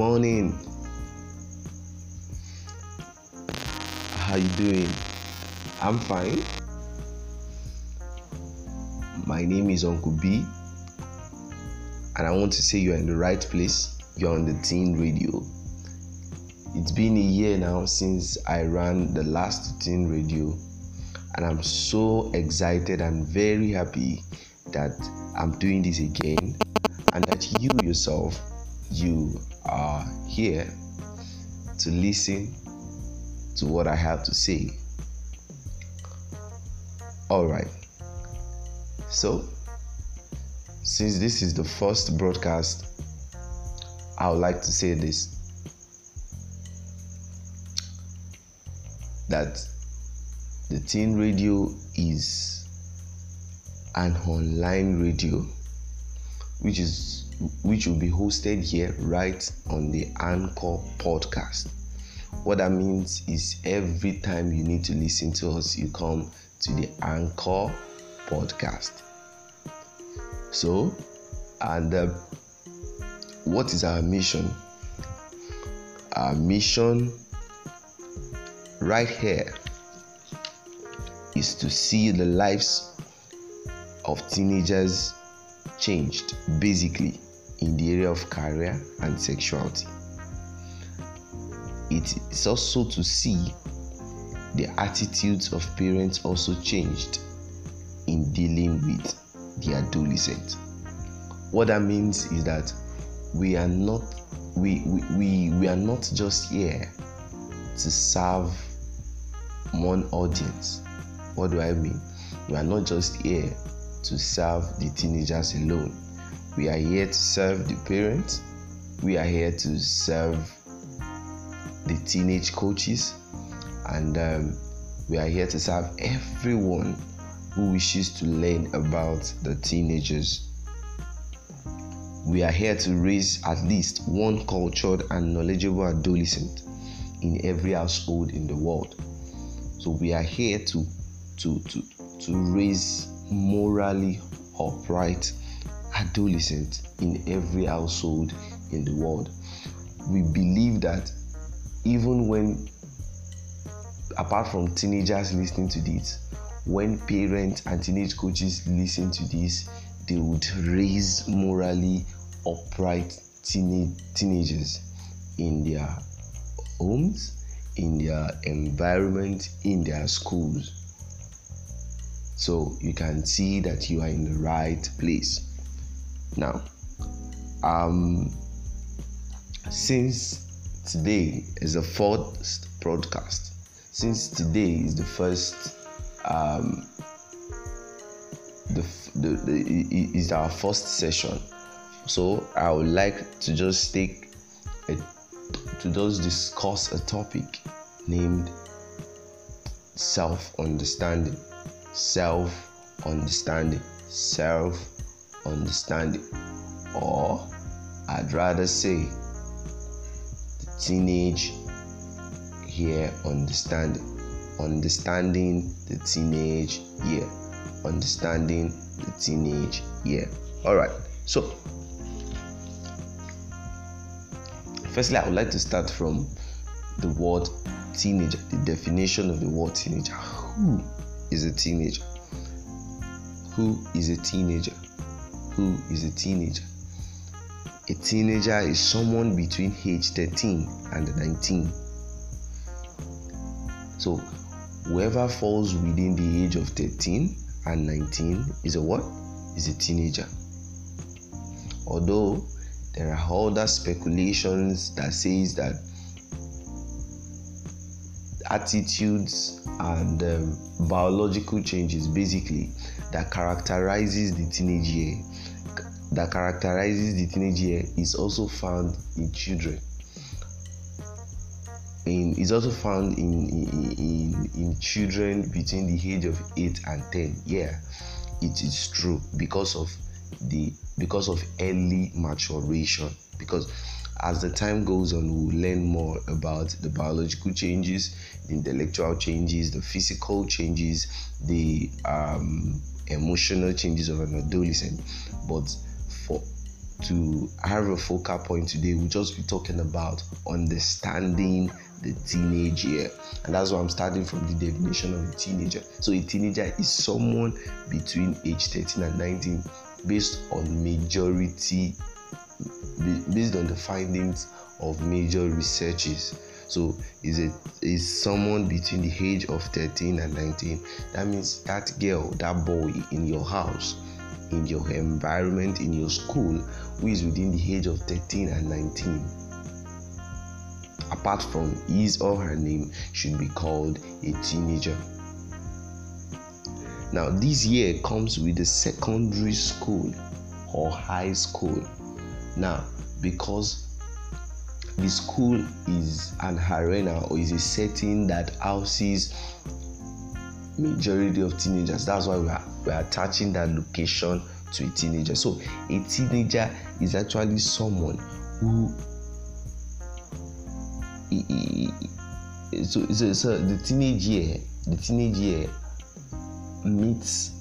morning. How you doing? I'm fine. My name is Uncle Bee, and I want to say you're in the right place. You're on the Teen Radio. It's been a year now since I ran the last Teen Radio, and I'm so excited and very happy that I'm doing this again and that you yourself you are here to listen to what I have to say. All right. So, since this is the first broadcast, I would like to say this that the teen radio is an online radio which is which will be hosted here right on the Anchor podcast. What that means is every time you need to listen to us, you come to the Anchor podcast. So, and uh, what is our mission? Our mission right here is to see the lives of teenagers changed basically in the area of career and sexuality. It is also to see the attitudes of parents also changed in dealing with the adolescent. What that means is that we are not we, we, we, we are not just here to serve one audience. What do I mean? We are not just here to serve the teenagers alone. We are here to serve the parents. We are here to serve the teenage coaches. And um, we are here to serve everyone who wishes to learn about the teenagers. We are here to raise at least one cultured and knowledgeable adolescent in every household in the world. So we are here to to to to raise morally upright adolescent in every household in the world. We believe that even when, apart from teenagers listening to this, when parents and teenage coaches listen to this, they would raise morally upright teenage, teenagers in their homes, in their environment, in their schools. So you can see that you are in the right place. Now, um, since today is the fourth broadcast, since today is the first, um, the, the, the is our first session. So I would like to just take a, to just discuss a topic named self-understanding self understanding. Self understanding. Or I'd rather say the teenage year understanding. Understanding the teenage year. Understanding the teenage year. Alright, so firstly, I would like to start from the word teenager, the definition of the word teenager. Who is a teenager? Who is a teenager? Who is a teenager? A teenager is someone between age 13 and 19. So, whoever falls within the age of 13 and 19 is a what? Is a teenager. Although there are other speculations that says that attitudes and um, biological changes basically that characterizes the teenage year that characterizes the teenage year is also found in children. In is also found in, in in in children between the age of 8 and 10 yeah it is true because of the because of early maturation. Because as the time goes on we'll learn more about the biological changes the intellectual changes the physical changes the um, emotional changes of an adolescent. But for to have a focal point today, we'll just be talking about understanding the teenage year. And that's why I'm starting from the definition of a teenager. So, a teenager is someone between age 13 and 19 based on majority, based on the findings of major researches. So, is it is someone between the age of 13 and 19? That means that girl, that boy in your house, in your environment, in your school, who is within the age of 13 and 19 apart from his or her name, should be called a teenager. Now, this year comes with the secondary school or high school. Now, because the school is an arena or is a setting that houses majority of teenagers that's why we are, we are attaching that location to a teenager. So a teenager is actually someone who so, so, so the teenage year the teenage year meets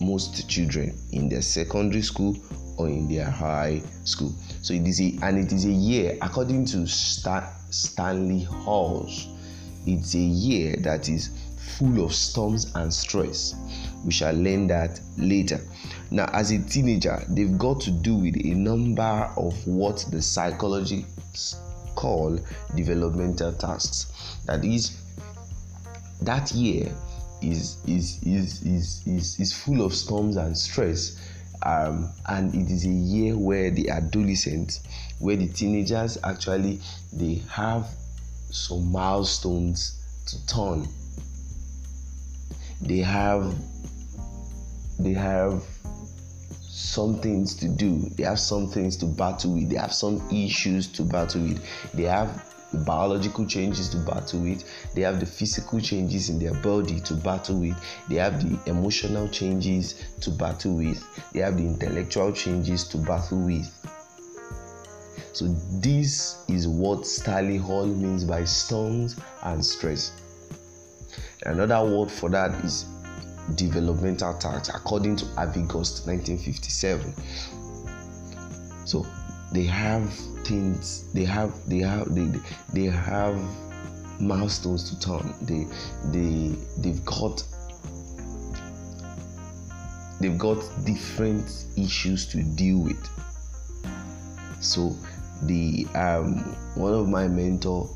most children in their secondary school or in their high school. So it is a and it is a year according to Stan, Stanley Hall's it's a year that is full of storms and stress we shall learn that later now as a teenager they've got to do with a number of what the psychology call developmental tasks. That is, that year is is is is is, is full of storms and stress. Um, and it is a year where the adolescents, where the teenagers actually they have some milestones to turn. They have they have some things to do, they have some things to battle with, they have some issues to battle with, they have biological changes to battle with, they have the physical changes in their body to battle with, they have the emotional changes to battle with, they have the intellectual changes to battle with. So, this is what Stanley Hall means by storms and stress. Another word for that is developmental tasks according to Havighurst 1957. So they have things they have they have they, they have milestones to turn. They they they've got they've got different issues to deal with. So the um one of my mentor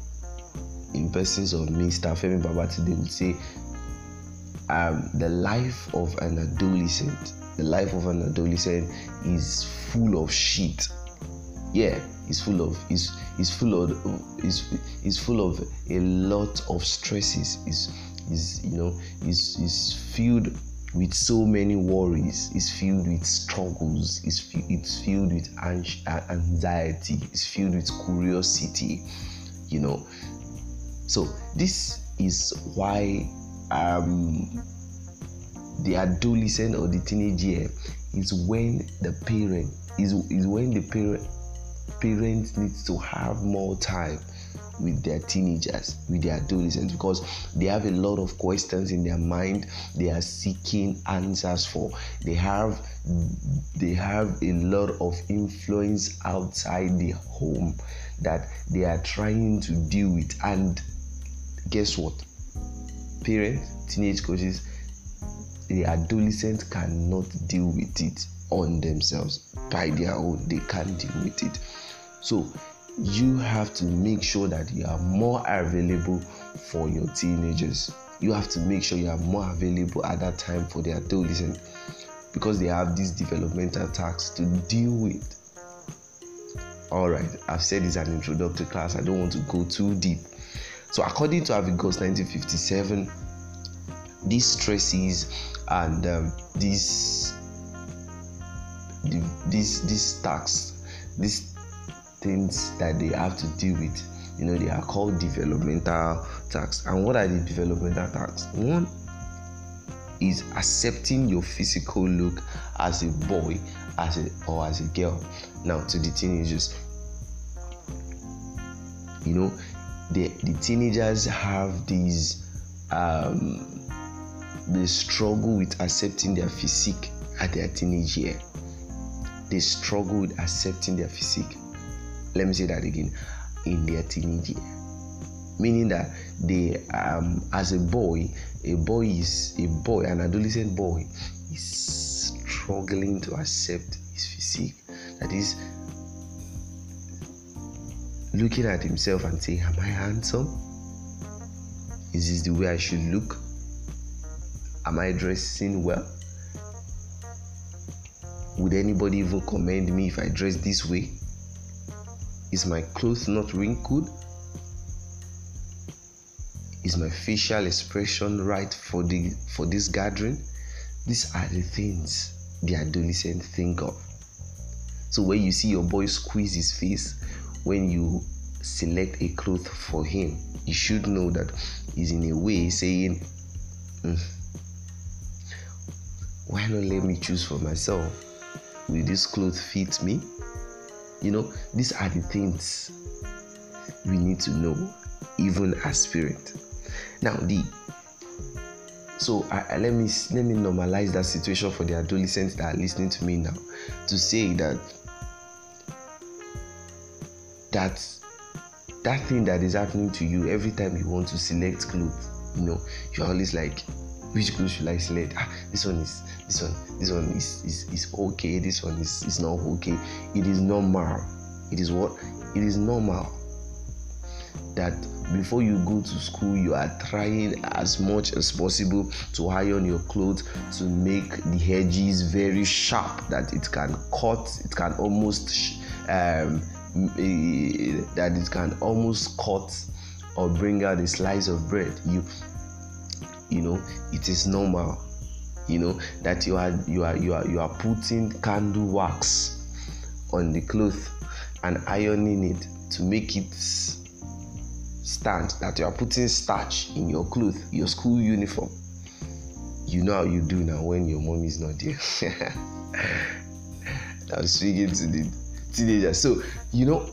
in persons of Mr. Femi Babati they would say um, the life of an adolescent, the life of an adolescent is full of shit. Yeah, it's full of is is full of is is full of a lot of stresses. Is is you know is is filled with so many worries. It's filled with struggles. It's it's filled with anxiety. It's filled with curiosity. You know, so this is why um, the adolescent or the teenage year is when the parent is, is when the parent parents needs to have more time with their teenagers, with their adolescents, because they have a lot of questions in their mind they are seeking answers for. They have they have a lot of influence outside the home that they are trying to deal with. And guess what? Parents, teenage coaches, the adolescent cannot deal with it on themselves by their own. They can't deal with it. So you have to make sure that you are more available for your teenagers. You have to make sure you are more available at that time for the adolescent because they have these developmental tasks to deal with. All right, I've said it's an introductory class. I don't want to go too deep. So, according to Havighurst 1957, these stresses and um, these these these tasks, these things that they have to deal with, you know, they are called developmental tasks. And what are the developmental tasks? One is accepting your physical look as a boy, as a or as a girl. Now to the teenagers, you know, the, the teenagers have these um, they struggle with accepting their physique at their teenage year they struggle with accepting their physique. Let me say that again. In their teenage year, meaning that they, um, as a boy, a boy is a boy, an adolescent boy, is struggling to accept his physique. That is, looking at himself and saying, Am I handsome? Is this the way I should look? Am I dressing well? Would anybody even commend me if I dress this way? Is my clothes not wrinkled? Is my facial expression right for the for this gathering? These are the things the adolescent think of. So when you see your boy squeeze his face when you select a cloth for him, you should know that he's in a way saying, mm, why not let me choose for myself? Will this cloth fit me? You know, these are the things we need to know, even as parents. Now, the so I, I, let me let me normalize that situation for the adolescents that are listening to me now to say that that that thing that is happening to you every time you want to select clothes you know you're always like which clothes should I select? Ah, this one is this one, this one is, is, is okay, this one is, is not okay. It is normal. It is what? It is normal that before you go to school you are trying as much as possible to iron your clothes to make the edges very sharp that it can cut it can almost um, Eh, that it can almost cut or bring out a slice of bread. You you know it is normal you know that you are you are you are you are putting candle wax on the cloth and ironing it to make it stand that you are putting starch in your cloth your school uniform. You know how you do now when your mom is not there. I'm speaking to the teenagers so you know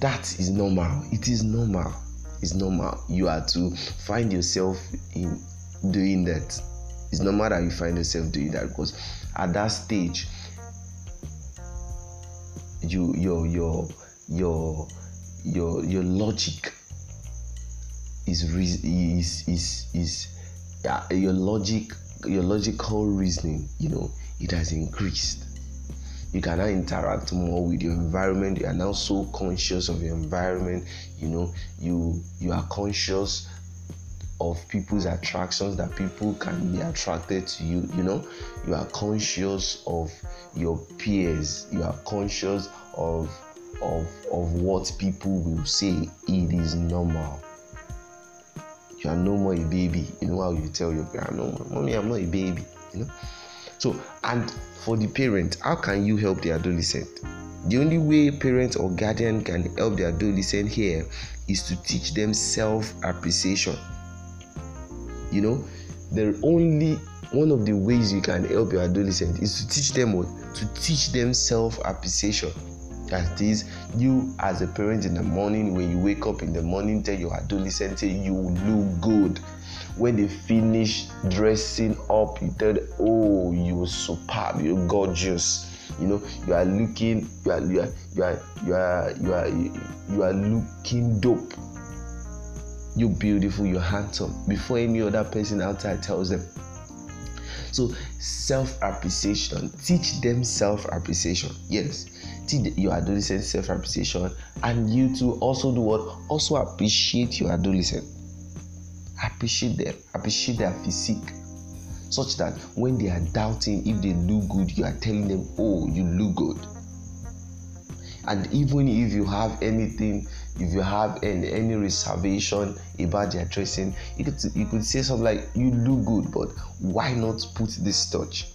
that is normal. It is normal. It's normal. You are to find yourself in doing that. It's normal that you find yourself doing that because at that stage you your your your your your logic is is is is uh, your logic your logical reasoning you know it has increased you can now interact more with your environment. You are now so conscious of your environment. You know you you are conscious of people's attractions that people can be attracted to you. You know you are conscious of your peers. You are conscious of of of what people will say. It is normal. You are no more a baby. You know how you tell your parents no mommy i'm not a baby. You know so and for the parent how can you help the adolescent? The only way parent or guardian can help the adolescent here is to teach them self-appreciation. You know the only one of the ways you can help your adolescent is to teach them what? To teach them self-appreciation. That is you as a parent in the morning when you wake up in the morning tell your adolescent say you look good when they finish dressing up you tell them oh you're superb you're gorgeous. You know you are looking you are you are you are you are you are, you are looking dope. You're beautiful you're handsome. Before any other person outside tells them. So self-appreciation. Teach them self-appreciation. Yes. Teach your adolescent self-appreciation. And you to also do what? Also appreciate your adolescent appreciate them, appreciate their physique, such that when they are doubting if they look good, you are telling them, Oh, you look good. And even if you have anything, if you have any, any reservation about their dressing, you could, you could say something like, You look good, but why not put this touch?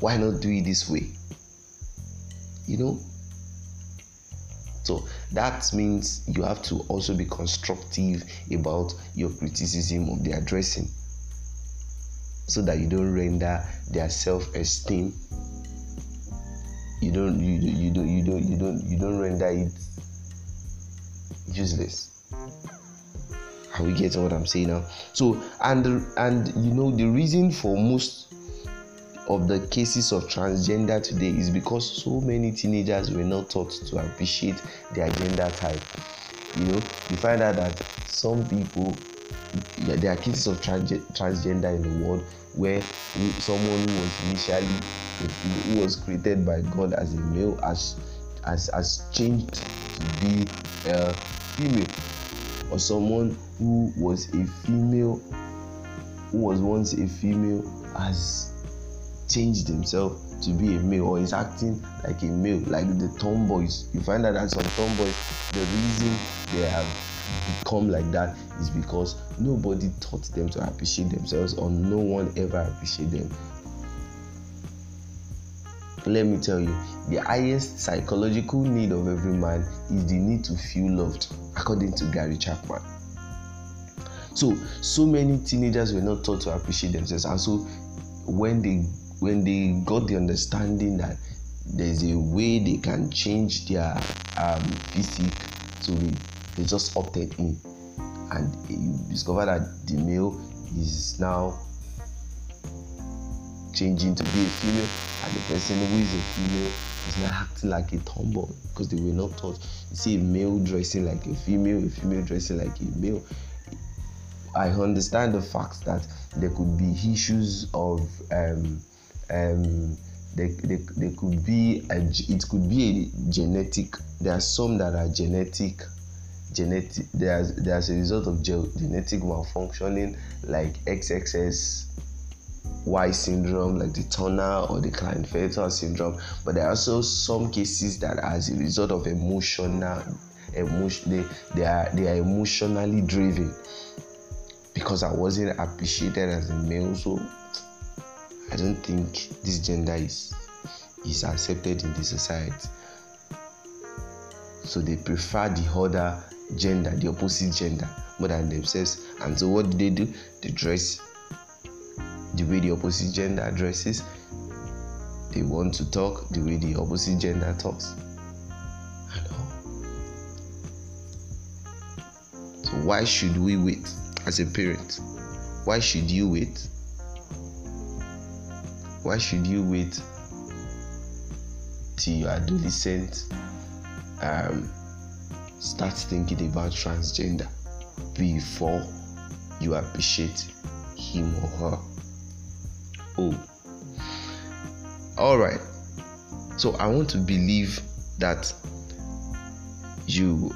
Why not do it this way? You know, so that means you have to also be constructive about your criticism of their dressing. So that you don't render their self-esteem. You don't you, you don't you don't you don't you don't render it useless. Are we getting what i'm saying now? So and and you know the reason for most of the cases of transgender today is because so many teenagers were not taught to appreciate their gender type. You know, you find out that some people, there are cases of trans- transgender in the world where someone who was initially who was created by God as a male as has, has changed to be a female, or someone who was a female who was once a female has changed himself to be a male or is acting like a male like the tomboys. You find out that some tomboys the reason they have become like that is because nobody taught them to appreciate themselves or no one ever appreciate them. Let me tell you the highest psychological need of every man is the need to feel loved according to Gary Chapman. So so many teenagers were not taught to appreciate themselves and so when they when they got the understanding that there's a way they can change their um, physique so they, they just opted in. And you discover that the male is now changing to be a female and the person who is a female is now acting like a tomboy because they were not taught. You see a male dressing like a female a female dressing like a male. I understand the fact that there could be issues of um, um, there, there, there could be a, it could be a genetic there are some that are genetic genetic there's there's a result of ge- genetic malfunctioning like XXS Y syndrome like the Turner or the Klinefelter syndrome but there are also some cases that as a result of emotional emotion they, they are they are emotionally driven because I wasn't appreciated as a male. So I don't think this gender is is accepted in the society. So they prefer the other gender, the opposite gender, more than themselves. And so what do they do? They dress the way the opposite gender dresses. They want to talk the way the opposite gender talks. So why should we wait? as a parent why should you wait why should you wait till your adolescent um, starts thinking about transgender before you appreciate him or her? Oh. All right so i want to believe that you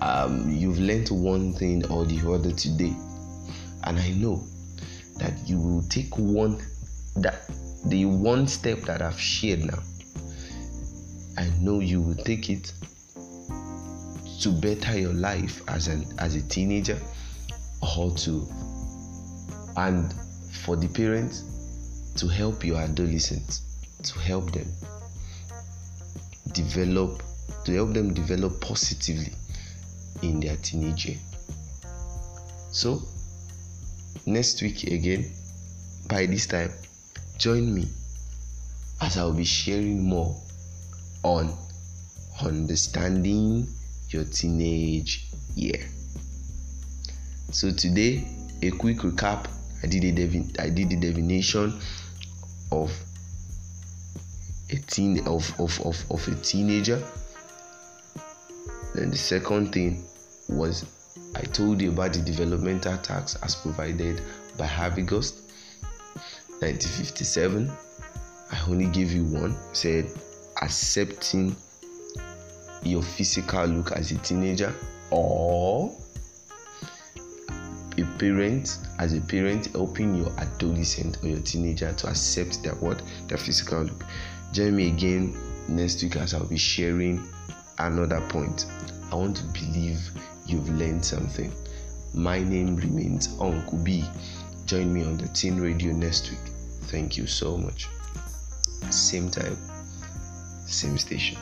um, you've learned one thing or the other today, and I know that you will take one that the one step that I've shared now. I know you will take it to better your life as an as a teenager or to and for the parents to help your adolescents to help them develop to help them develop positively in their teenage So, next week again, by this time, join me as I'll be sharing more on understanding your teenage year. So today, a quick recap. I did a devi- I did the definition of a teen of, of, of, of a teenager. Then the second thing was I told you about the developmental tasks as provided by Havighurst 1957. I only gave you one. Said accepting your physical look as a teenager or a parent as a parent helping your adolescent or your teenager to accept their what their physical look. Join me again next week as I'll be sharing another point. I want to believe you've learned something. My name remains Uncle Bee. Join me on the Teen Radio next week. Thank you so much. Same time, same station.